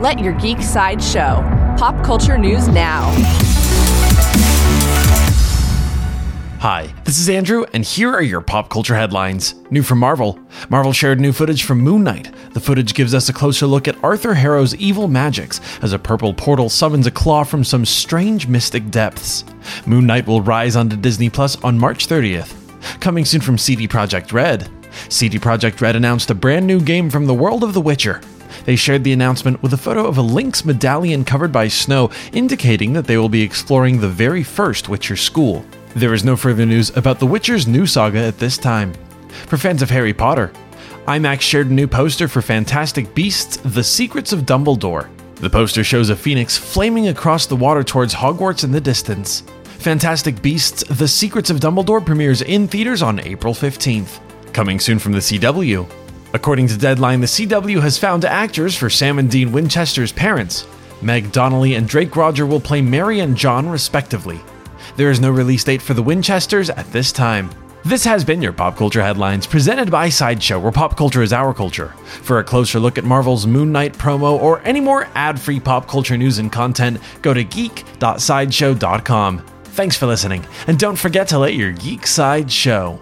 Let your geek side show. Pop culture news now. Hi, this is Andrew, and here are your pop culture headlines. New from Marvel. Marvel shared new footage from Moon Knight. The footage gives us a closer look at Arthur Harrow's evil magics as a purple portal summons a claw from some strange mystic depths. Moon Knight will rise onto Disney Plus on March 30th. Coming soon from CD Projekt Red. CD Projekt Red announced a brand new game from the world of The Witcher. They shared the announcement with a photo of a Lynx medallion covered by snow, indicating that they will be exploring the very first Witcher school. There is no further news about The Witcher's new saga at this time. For fans of Harry Potter, IMAX shared a new poster for Fantastic Beasts The Secrets of Dumbledore. The poster shows a phoenix flaming across the water towards Hogwarts in the distance. Fantastic Beasts The Secrets of Dumbledore premieres in theaters on April 15th. Coming soon from the CW. According to Deadline, the CW has found actors for Sam and Dean Winchester's parents. Meg Donnelly and Drake Rodger will play Mary and John, respectively. There is no release date for the Winchesters at this time. This has been your Pop Culture Headlines, presented by Sideshow, where pop culture is our culture. For a closer look at Marvel's Moon Knight promo or any more ad free pop culture news and content, go to geek.sideshow.com. Thanks for listening, and don't forget to let your geek side show.